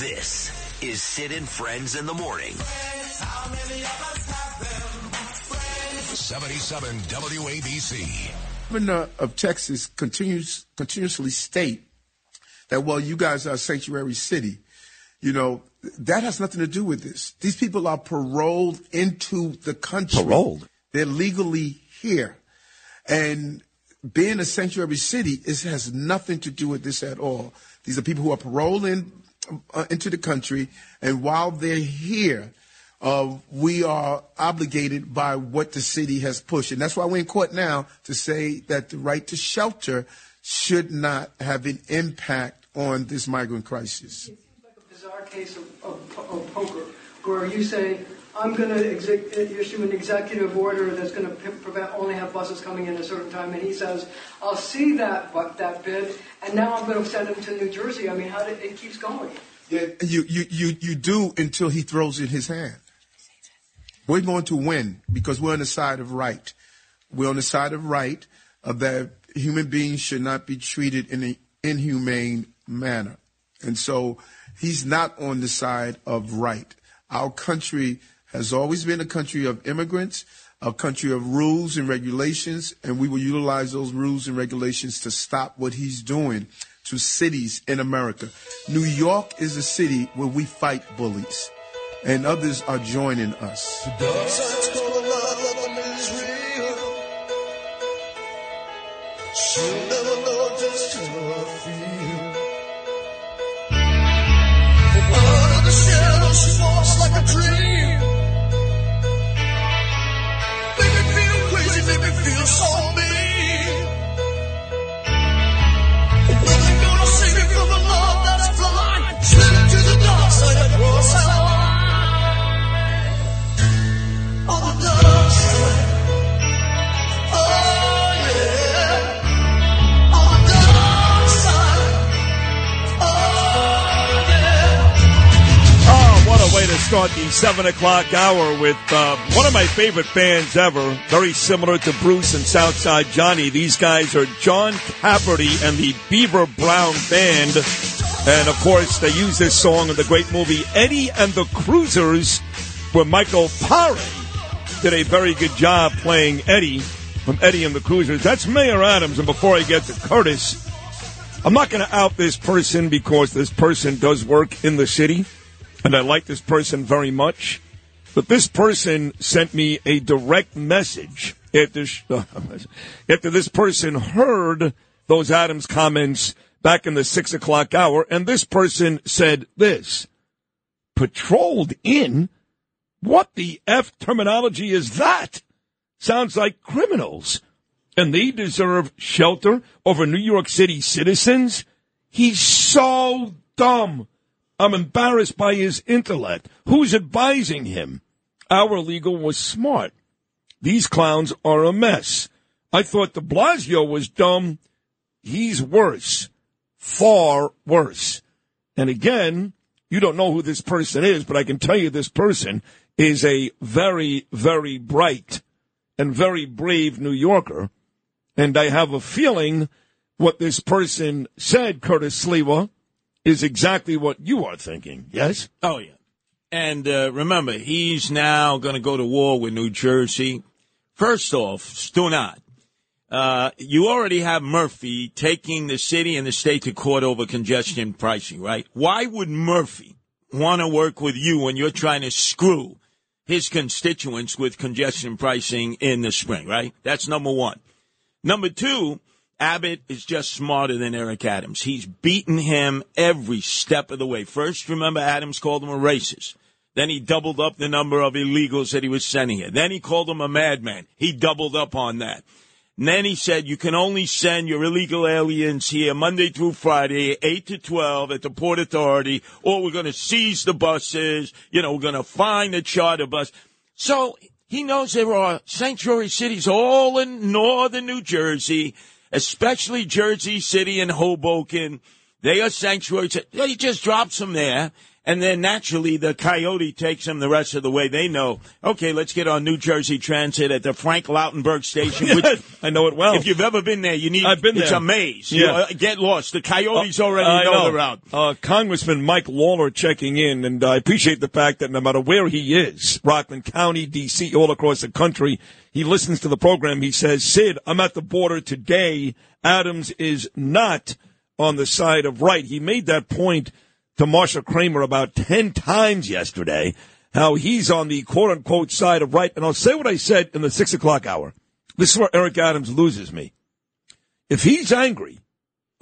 This is Sid and Friends in the Morning. 77 WABC. Governor of Texas continues continuously state that well, you guys are a sanctuary city. You know that has nothing to do with this. These people are paroled into the country. Paroled? They're legally here, and being a sanctuary city is has nothing to do with this at all. These are people who are paroled in uh, into the country, and while they're here, uh, we are obligated by what the city has pushed. And that's why we're in court now to say that the right to shelter should not have an impact on this migrant crisis. It seems like a bizarre case of, of, of poker, where you say, I'm going to exec- issue an executive order that's going to p- prevent only have buses coming in a certain time, and he says, I'll see that that bid, and now I'm going to send him to New Jersey. I mean, how did it keeps going? You, you, you, you do until he throws in his hand. We're going to win because we're on the side of right. We're on the side of right of that human beings should not be treated in an inhumane manner. And so he's not on the side of right. Our country has always been a country of immigrants, a country of rules and regulations, and we will utilize those rules and regulations to stop what he's doing to cities in America. New York is a city where we fight bullies, and others are joining us. Know just start the 7 o'clock hour with uh, one of my favorite bands ever. Very similar to Bruce and Southside Johnny. These guys are John Cafferty and the Beaver Brown Band. And of course, they use this song in the great movie Eddie and the Cruisers, where Michael Paré did a very good job playing Eddie from Eddie and the Cruisers. That's Mayor Adams. And before I get to Curtis, I'm not going to out this person because this person does work in the city, and I like this person very much. But this person sent me a direct message after, sh- uh, after this person heard those Adams comments back in the six o'clock hour, and this person said this patrolled in? What the F terminology is that? Sounds like criminals. And they deserve shelter over New York City citizens? He's so dumb. I'm embarrassed by his intellect. Who's advising him? Our legal was smart. These clowns are a mess. I thought de Blasio was dumb. He's worse. Far worse. And again, you don't know who this person is, but I can tell you this person is a very, very bright and very brave New Yorker. And I have a feeling what this person said, Curtis Sliwa, is exactly what you are thinking. Yes? Oh, yeah. And uh, remember, he's now going to go to war with New Jersey. First off, do not. Uh, you already have Murphy taking the city and the state to court over congestion pricing, right? Why would Murphy want to work with you when you're trying to screw his constituents with congestion pricing in the spring, right? That's number one. Number two, Abbott is just smarter than Eric Adams. He's beaten him every step of the way. First, remember, Adams called him a racist. Then he doubled up the number of illegals that he was sending here. Then he called him a madman. He doubled up on that. And then he said, you can only send your illegal aliens here Monday through Friday, 8 to 12 at the Port Authority, or we're going to seize the buses. You know, we're going to fine the charter bus. So he knows there are sanctuary cities all in northern New Jersey, especially Jersey City and Hoboken. They are sanctuaries. He just drops them there. And then naturally, the coyote takes them the rest of the way. They know, okay, let's get on New Jersey Transit at the Frank Lautenberg station. Which, I know it well. if you've ever been there, you need. I've been It's there. a maze. Yeah. You, uh, get lost. The coyotes already I know, the route. Uh, Congressman Mike Lawler checking in, and I appreciate the fact that no matter where he is, Rockland County, D.C., all across the country, he listens to the program. He says, Sid, I'm at the border today. Adams is not on the side of right. He made that point to Marcia Kramer about 10 times yesterday, how he's on the quote unquote side of right. And I'll say what I said in the six o'clock hour. This is where Eric Adams loses me. If he's angry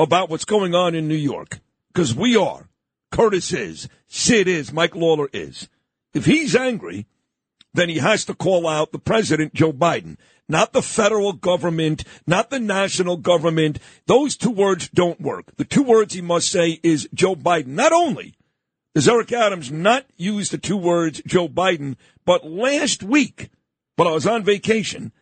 about what's going on in New York, because we are, Curtis is, Sid is, Mike Lawler is. If he's angry, then he has to call out the president, Joe Biden, not the federal government, not the national government. Those two words don't work. The two words he must say is Joe Biden. Not only does Eric Adams not use the two words Joe Biden, but last week, when I was on vacation,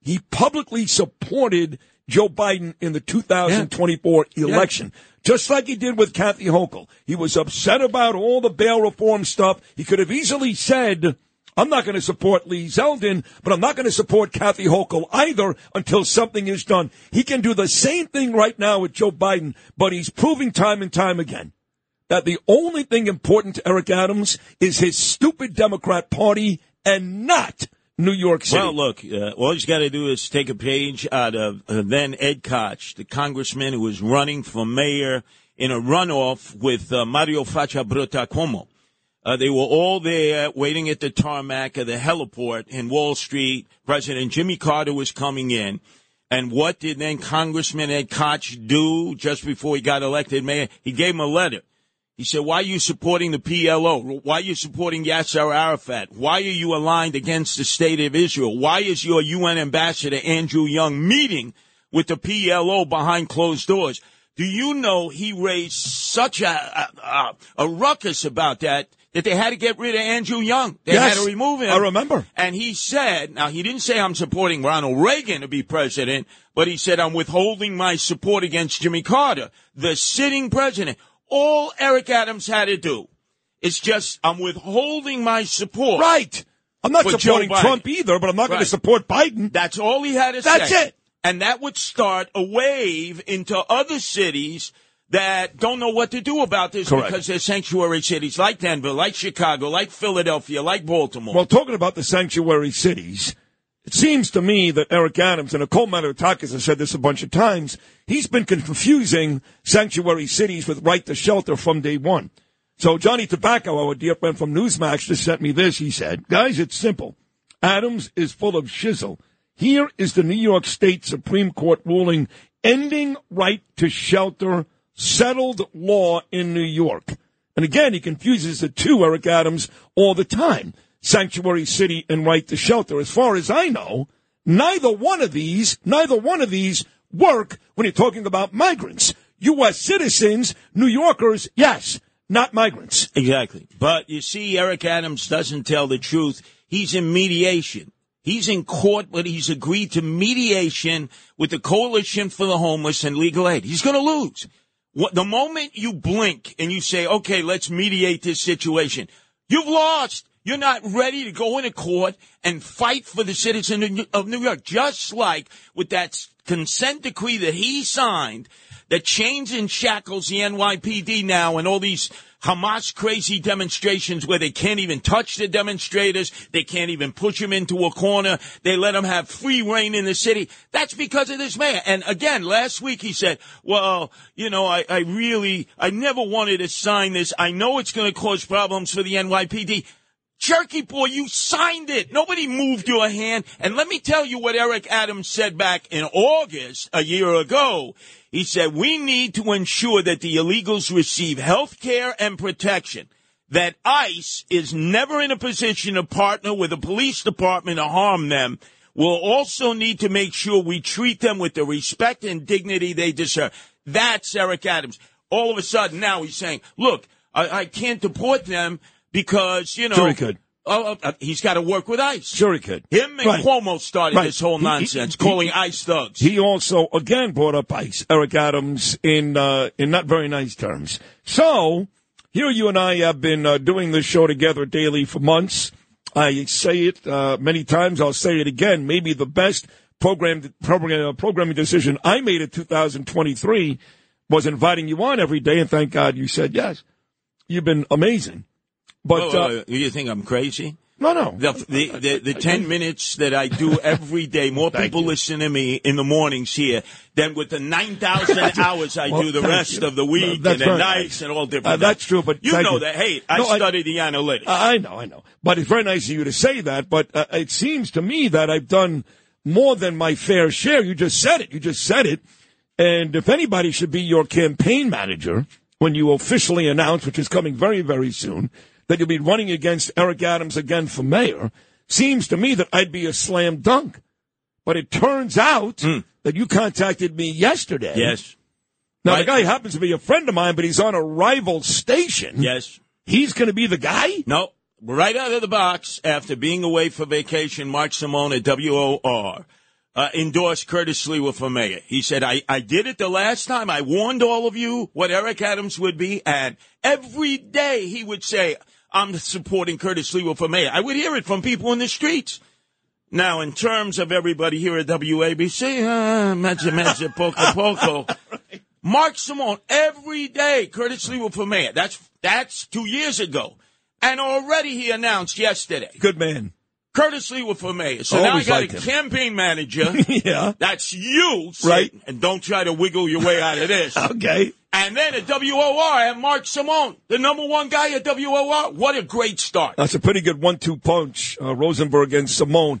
he publicly supported Joe Biden in the 2024 election. Just like he did with Kathy Hochul. He was upset about all the bail reform stuff. He could have easily said, I'm not going to support Lee Zeldin, but I'm not going to support Kathy Hochul either until something is done. He can do the same thing right now with Joe Biden, but he's proving time and time again that the only thing important to Eric Adams is his stupid Democrat Party and not New York City. Well, look, uh, all he's got to do is take a page out of uh, then Ed Koch, the congressman who was running for mayor in a runoff with uh, Mario Faccia Bruta Cuomo. Uh, they were all there waiting at the tarmac of the heliport in Wall Street. President Jimmy Carter was coming in. And what did then Congressman Ed Koch do just before he got elected mayor? He gave him a letter. He said, why are you supporting the PLO? Why are you supporting Yasser Arafat? Why are you aligned against the state of Israel? Why is your UN ambassador, Andrew Young, meeting with the PLO behind closed doors? Do you know he raised such a, a, a, a ruckus about that that they had to get rid of Andrew Young? They Yes, had to remove him. I remember. And he said, now he didn't say I'm supporting Ronald Reagan to be president, but he said I'm withholding my support against Jimmy Carter, the sitting president. All Eric Adams had to do is just, I'm withholding my support. Right. I'm not supporting Trump either, but I'm not going to support Biden. That's all he had to say. That's it. And that would start a wave into other cities that don't know what to do about this Correct. because they're sanctuary cities like Denver, like Chicago, like Philadelphia, like Baltimore. Well, talking about the sanctuary cities, it seems to me that Eric Adams and Nicole Malliotakis has said this a bunch of times. He's been confusing sanctuary cities with right to shelter from day one. So Johnny Tabacco, our dear friend from Newsmax, just sent me this. He said, guys, it's simple. Adams is full of shizzle. Here is the New York State Supreme Court ruling ending right to shelter, settled law in New York. And again, he confuses the two, Eric Adams, all the time. Sanctuary city and right to shelter. As far as I know, neither one of these, neither one of these work when you're talking about migrants. U.S. citizens, New Yorkers, yes, not migrants. Exactly. But you see, Eric Adams doesn't tell the truth. He's in mediation. He's in court, but he's agreed to mediation with the Coalition for the Homeless and Legal Aid. He's going to lose. The moment you blink and you say, okay, let's mediate this situation, you've lost. You're not ready to go into court and fight for the citizen of New York, just like with that consent decree that he signed that chains and shackles the NYPD now and all these Hamas crazy demonstrations where they can't even touch the demonstrators. They can't even push them into a corner. They let them have free reign in the city. That's because of this mayor. And again, last week he said, well, you know, I, I really, I never wanted to sign this. I know it's going to cause problems for the NYPD. Jerky boy, you signed it. Nobody moved your hand. And let me tell you what Eric Adams said back in August a year ago. He said, we need to ensure that the illegals receive health care and protection. That ICE is never in a position to partner with the police department to harm them. We'll also need to make sure we treat them with the respect and dignity they deserve. That's Eric Adams. All of a sudden now he's saying, look, I, I can't deport them because, you know. Sure he could. Oh, uh, he's got to work with ICE. Sure he could. Him and Right. Cuomo started Right. this whole He- he- nonsense, he- calling ICE thugs. He also again brought up ICE, Eric Adams, in uh, in not very nice terms. So Here, you and I have been uh, doing this show together daily for months. I say it uh, many times. I'll say it again. Maybe the best program, program uh, programming decision I made in 2023 was inviting you on every day, and thank God you said yes. You've been amazing. But Oh, uh, uh, you think I'm crazy? no, no, The, the, the, the 10 minutes that I do every day, more people listen to me in the mornings here than with the 9,000 hours I Well, do the rest you. of the week That's and the nights nice. and all different Uh, that's true, but You know you. that. Hey, I No, I- study the analytics. I know, I know. But it's very nice of you to say that. But uh, it seems to me that I've done more than my fair share. You just said it. You just said it. And if anybody should be your campaign manager when you officially announce, which is coming very, very soon, that you'll be running against Eric Adams again for mayor, seems to me that I'd be a slam dunk. But it turns out that you contacted me yesterday. yes. Now, the guy happens to be a friend of mine, but he's on a rival station. Yes. He's going to be the guy? No, right out of the box after being away for vacation, Mark Simone at WOR uh, endorsed Curtis Sliwa for mayor. He said, I, I did it the last time. I warned all of you what Eric Adams would be, and every day he would say, I'm supporting Curtis Sliwa for mayor. I would hear it from people in the streets. Now, in terms of everybody here at WABC, uh, mezza, mezza, poco, poco. Mark Simone every day, Curtis Sliwa for mayor. That's that's two years ago, and already he announced yesterday, Good man. Curtis Sliwa for mayor. So now I got a him. campaign manager. yeah. That's you, Right. And don't try to wiggle your way out of this. Okay. And then at WOR, I have Mark Simone, the number one guy at WOR. What a great start. That's a pretty good one-two punch, uh, Rosenberg and Simone.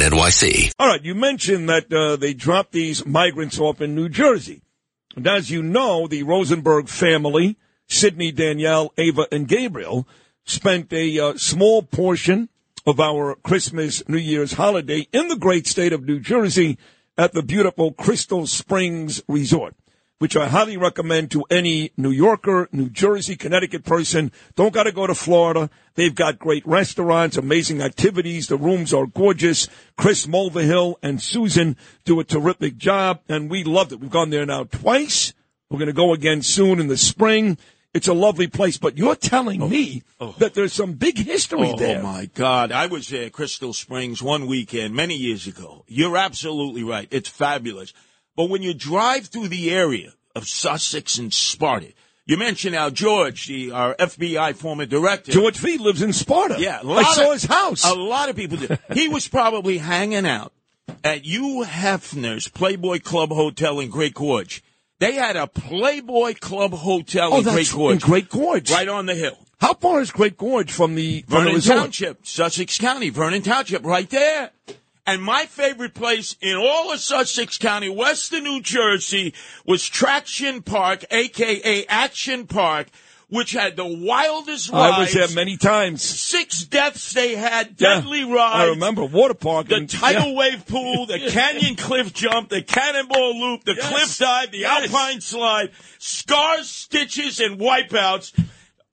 NYC. All right, you mentioned that uh, they dropped these migrants off in New Jersey. And as you know, the Rosenberg family, Sidney, Danielle, Ava, and Gabriel, spent a uh, small portion of our Christmas, New Year's holiday in the great state of New Jersey at the beautiful Crystal Springs Resort, which I highly recommend to any New Yorker, New Jersey, Connecticut person. Don't got to go to Florida. They've got great restaurants, amazing activities. The rooms are gorgeous. Chris Mulvihill and Susan do a terrific job, and we loved it. We've gone there now twice. We're going to go again soon in the spring. It's a lovely place, but you're telling me oh. that there's some big history Oh there. Oh my God! I was there, at Crystal Springs, one weekend many years ago. You're absolutely right. It's fabulous. But when you drive through the area of Sussex and Sparta, you mentioned now George, the our FBI former director. George Fee lives in Sparta. Yeah, a I lot saw of- his house. A lot of people did. He was probably hanging out at Hugh Hefner's Playboy Club Hotel in Great Gorge. They had a Playboy Club Hotel oh, in Great Gorge, in Great Gorge. right on the hill. How far is Great Gorge from the, from the Vernon? Township, Sussex County, Vernon Township, right there. And my favorite place in all of Sussex County, western New Jersey, was Traction Park, aka Action Park, which had the wildest rides. I was there many times. Six deaths they had, Yeah, deadly rides. I remember water park. The tidal yeah. wave pool, the canyon cliff jump, the cannonball loop, the Yes. cliff dive, the Yes. alpine slide, scars, stitches, and wipeouts.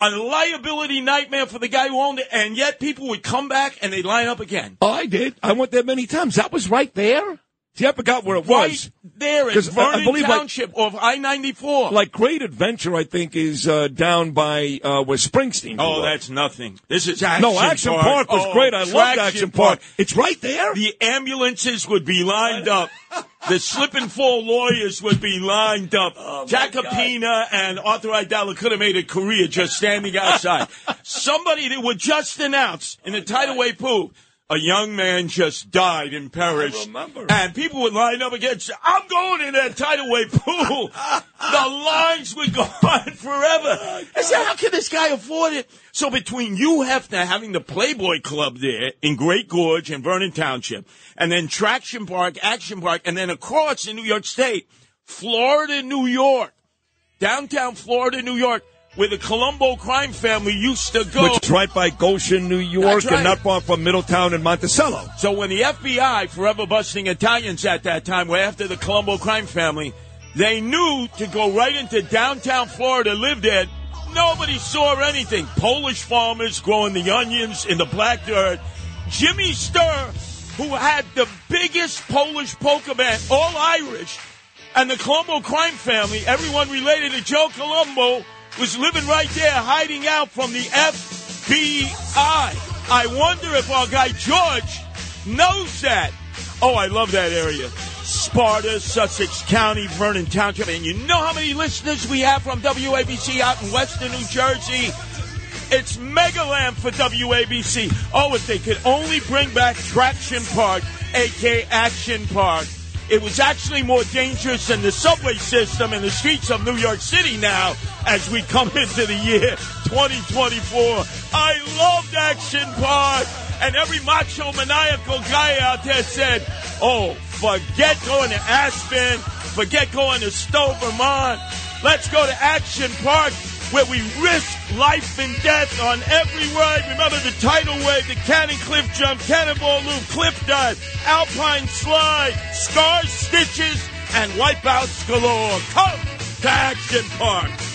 A liability nightmare for the guy who owned it, and yet people would come back and they'd line up again. Oh, I did. I went there many times. That was right there. See, I forgot where it Right was. there in 'Cause I- I Vernon believe, like- Township off I ninety four. Like Great Adventure, I think, is uh, down by uh, where Springsteen. Oh, grew that's nothing. This is Action no Action Park, was Oh, great. I loved Action Park. It's right there. The ambulances would be lined up. The slip and fall lawyers would be lined up. Oh, Jack Apina and Arthur Aidala could have made a career just standing outside. Somebody that would just announce in the tidal wave pool, a young man just died and perished. remember. And people would line up against, I'm going in that tidal wave pool. the lines would go on forever. I said, how can this guy afford it? So between you, Hefner, having the Playboy Club there in Great Gorge and Vernon Township, and then Traction Park, Action Park, and then across in New York State, Florida, New York, downtown Florida, New York, where the Colombo crime family used to go. Which is right by Goshen, New York, right. and not far from Middletown and Monticello. So when the FBI, forever busting Italians at that time, were after the Colombo crime family, they knew to go right into downtown Florida, live there. Nobody saw anything. Polish farmers growing the onions in the black dirt. Jimmy Sturr, who had the biggest Polish poker band, all Irish, and the Colombo crime family, everyone related to Joe Colombo, was living right there, hiding out from the FBI. I wonder if our guy George knows that. Oh, I love that area. Sparta, Sussex County, Vernon Township. And you know how many listeners we have from WABC out in Western New Jersey? It's Megaland for WABC. Oh, if they could only bring back Traction Park, aka Action Park. It was actually more dangerous than the subway system and the streets of New York City now as we come into the year 2024. I loved Action Park. And every macho maniacal guy out there said, oh, forget going to Aspen, forget going to Stowe, Vermont. Let's go to Action Park where we risk life and death on every ride. Remember the tidal wave, the cannon cliff jump, cannonball loop, cliff dive, alpine slide, scars, stitches, and wipeouts galore. Come to Action Park.